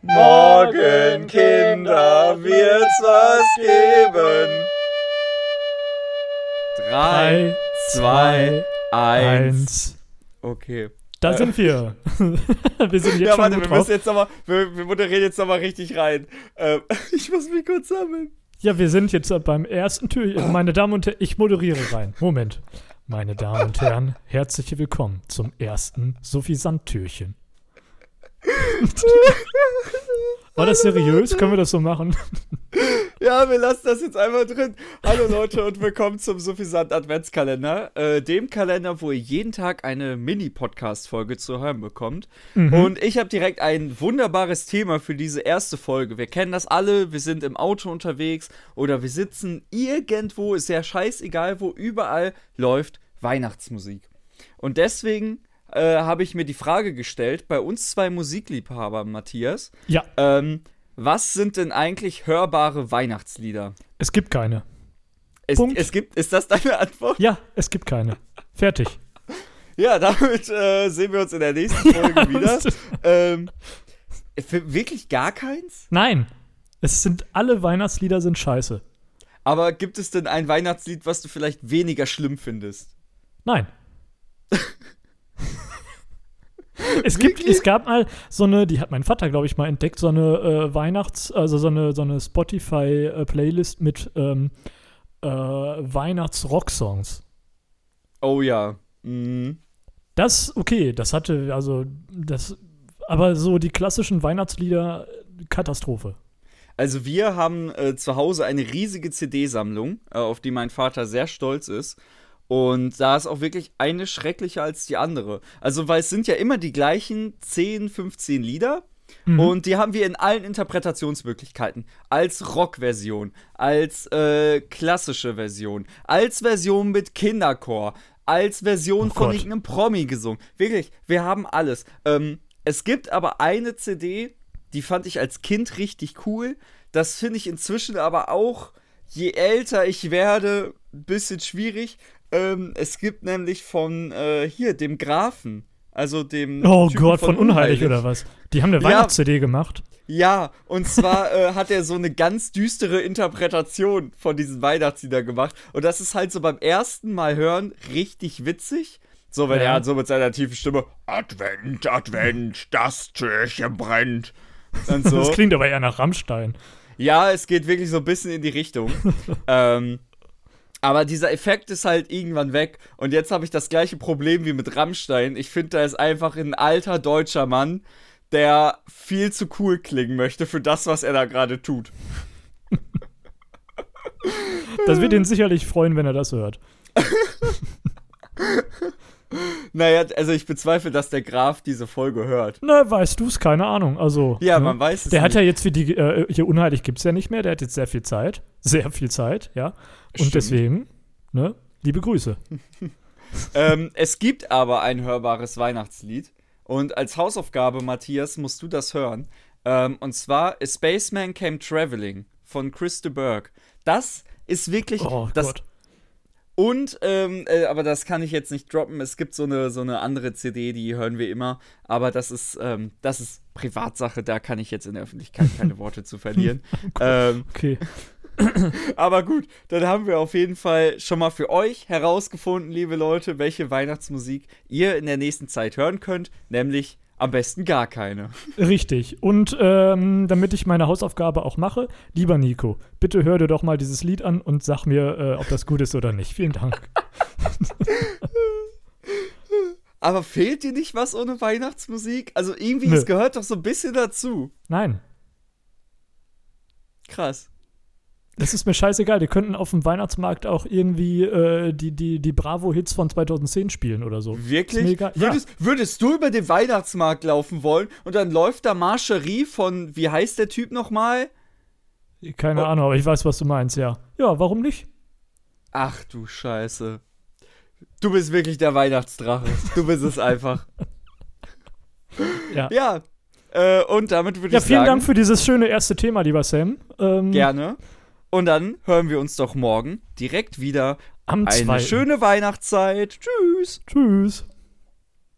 Morgen, Kinder, wird's was geben. Drei, zwei, eins. Okay. Da sind wir. wir sind jetzt ja, schon warte, wir müssen jetzt nochmal, wir, wir moderieren jetzt nochmal richtig rein. Ähm, ich muss mich kurz sammeln. Ja, wir sind jetzt beim ersten Türchen. Meine Damen und Herren, ich moderiere rein. Moment. Meine Damen und Herren, herzlich willkommen zum ersten Suffisant-Türchen. War das seriös? Können wir das so machen? Ja, wir lassen das jetzt einmal drin. Hallo Leute und willkommen zum Suffisant Adventskalender, äh, dem Kalender, wo ihr jeden Tag eine Mini-Podcast-Folge zu hören bekommt. Und ich habe direkt ein wunderbares Thema für diese erste Folge. Wir kennen das alle, wir sind im Auto unterwegs oder wir sitzen irgendwo, ist ja scheißegal, wo überall läuft Weihnachtsmusik. Und deswegen äh, habe ich mir die Frage gestellt, bei uns zwei Musikliebhabern, Matthias, Ja, ähm, was sind denn eigentlich hörbare Weihnachtslieder? es gibt keine. Es, Punkt. es gibt, ist das deine Antwort? Ja, es gibt keine. Fertig. Ja, damit äh, sehen wir uns in der nächsten Folge wieder. ähm, für wirklich gar keins? Nein. Es sind alle Weihnachtslieder sind scheiße. Aber gibt es denn ein Weihnachtslied, was du vielleicht weniger schlimm findest? Nein. Es, gibt, es gab mal so eine, die hat mein Vater, glaube ich, mal entdeckt, so eine äh, Weihnachts-, also so eine, so eine Spotify-Playlist mit ähm, äh, Weihnachts-Rock-Songs. Oh ja. Mhm. Das, okay, das hatte, also, das, aber so die klassischen Weihnachtslieder, Katastrophe. Also wir haben äh, zu Hause eine riesige CD-Sammlung, äh, auf die mein Vater sehr stolz ist. Und da ist auch wirklich eine schrecklicher als die andere. Also, weil es sind ja immer die gleichen 10, 15 Lieder. Mhm. Und die haben wir in allen Interpretationsmöglichkeiten. Als Rock-Version, als äh, klassische Version, als Version mit Kinderchor, als Version Oh von irgendeinem Promi gesungen. Wirklich, wir haben alles. Ähm, es gibt aber eine CD, die fand ich als Kind richtig cool. Das finde ich inzwischen aber auch, je älter ich werde, ein bisschen schwierig. Ähm, es gibt nämlich von äh, hier, dem Grafen. Also dem. Oh Typen Gott, von Unheilig oder was? Die haben eine Ja. Weihnachts-CD gemacht. Ja, und zwar äh, hat er so eine ganz düstere Interpretation von diesen Weihnachtsliedern gemacht. Und das ist halt so beim ersten Mal hören richtig witzig. So, wenn Ja. er halt so mit seiner tiefen Stimme Advent, Advent, das Türchen brennt. Und so. Das klingt aber eher nach Rammstein. Ja, es geht wirklich so ein bisschen in die Richtung. ähm, aber dieser Effekt ist halt irgendwann weg. Und jetzt habe ich das gleiche Problem wie mit Rammstein. Ich finde, da ist einfach ein alter deutscher Mann, der viel zu cool klingen möchte für das, was er da gerade tut. Das wird ihn sicherlich freuen, wenn er das hört. Naja, also ich bezweifle, dass der Graf diese Folge hört. Na, weißt du es? Keine Ahnung. Also. Ja, ne? man weiß es Der hat nicht. ja jetzt für die, äh, hier Unheilig gibt es ja nicht mehr, der hat jetzt sehr viel Zeit. Sehr viel Zeit, ja. Und Stimmt. deswegen, ne, liebe Grüße. ähm, es gibt aber ein hörbares Weihnachtslied. Und als Hausaufgabe, Matthias, musst du das hören. Ähm, und zwar A Spaceman Came Traveling von Chris de Burgh. Das ist wirklich Oh das Gott. Und, ähm, äh, aber das kann ich jetzt nicht droppen. Es gibt so eine, so eine andere CD, die hören wir immer. Aber das ist, ähm, das ist Privatsache. Da kann ich jetzt in der Öffentlichkeit keine Worte zu verlieren. ähm, Okay. aber gut, dann haben wir auf jeden Fall schon mal für euch herausgefunden, liebe Leute, welche Weihnachtsmusik ihr in der nächsten Zeit hören könnt. Nämlich am besten gar keine. Richtig. Und ähm, damit ich meine Hausaufgabe auch mache, lieber Nico, bitte hör dir doch mal dieses Lied an und sag mir, äh, ob das gut ist oder nicht. Vielen Dank. Aber fehlt dir nicht was ohne Weihnachtsmusik? Also irgendwie, Nö. es gehört doch so ein bisschen dazu. Nein, Krass. Das ist mir scheißegal. Die könnten auf dem Weihnachtsmarkt auch irgendwie äh, die, die, die Bravo-Hits von 2010 spielen oder so. Wirklich? Ja. Würdest, würdest du über den Weihnachtsmarkt laufen wollen und dann läuft da Marcherie von, wie heißt der Typ nochmal? Keine Oh. Ahnung, aber ich weiß, was du meinst, ja. Ja, warum nicht? Ach du Scheiße. Du bist wirklich der Weihnachtsdrache. Du bist es einfach. Ja. Ja. Äh, und damit würde Ja, ich vielen sagen, Dank für dieses schöne erste Thema, lieber Sam. Ähm, gerne. Und dann hören wir uns doch morgen direkt wieder. Am Eine schöne Weihnachtszeit. Tschüss. Tschüss.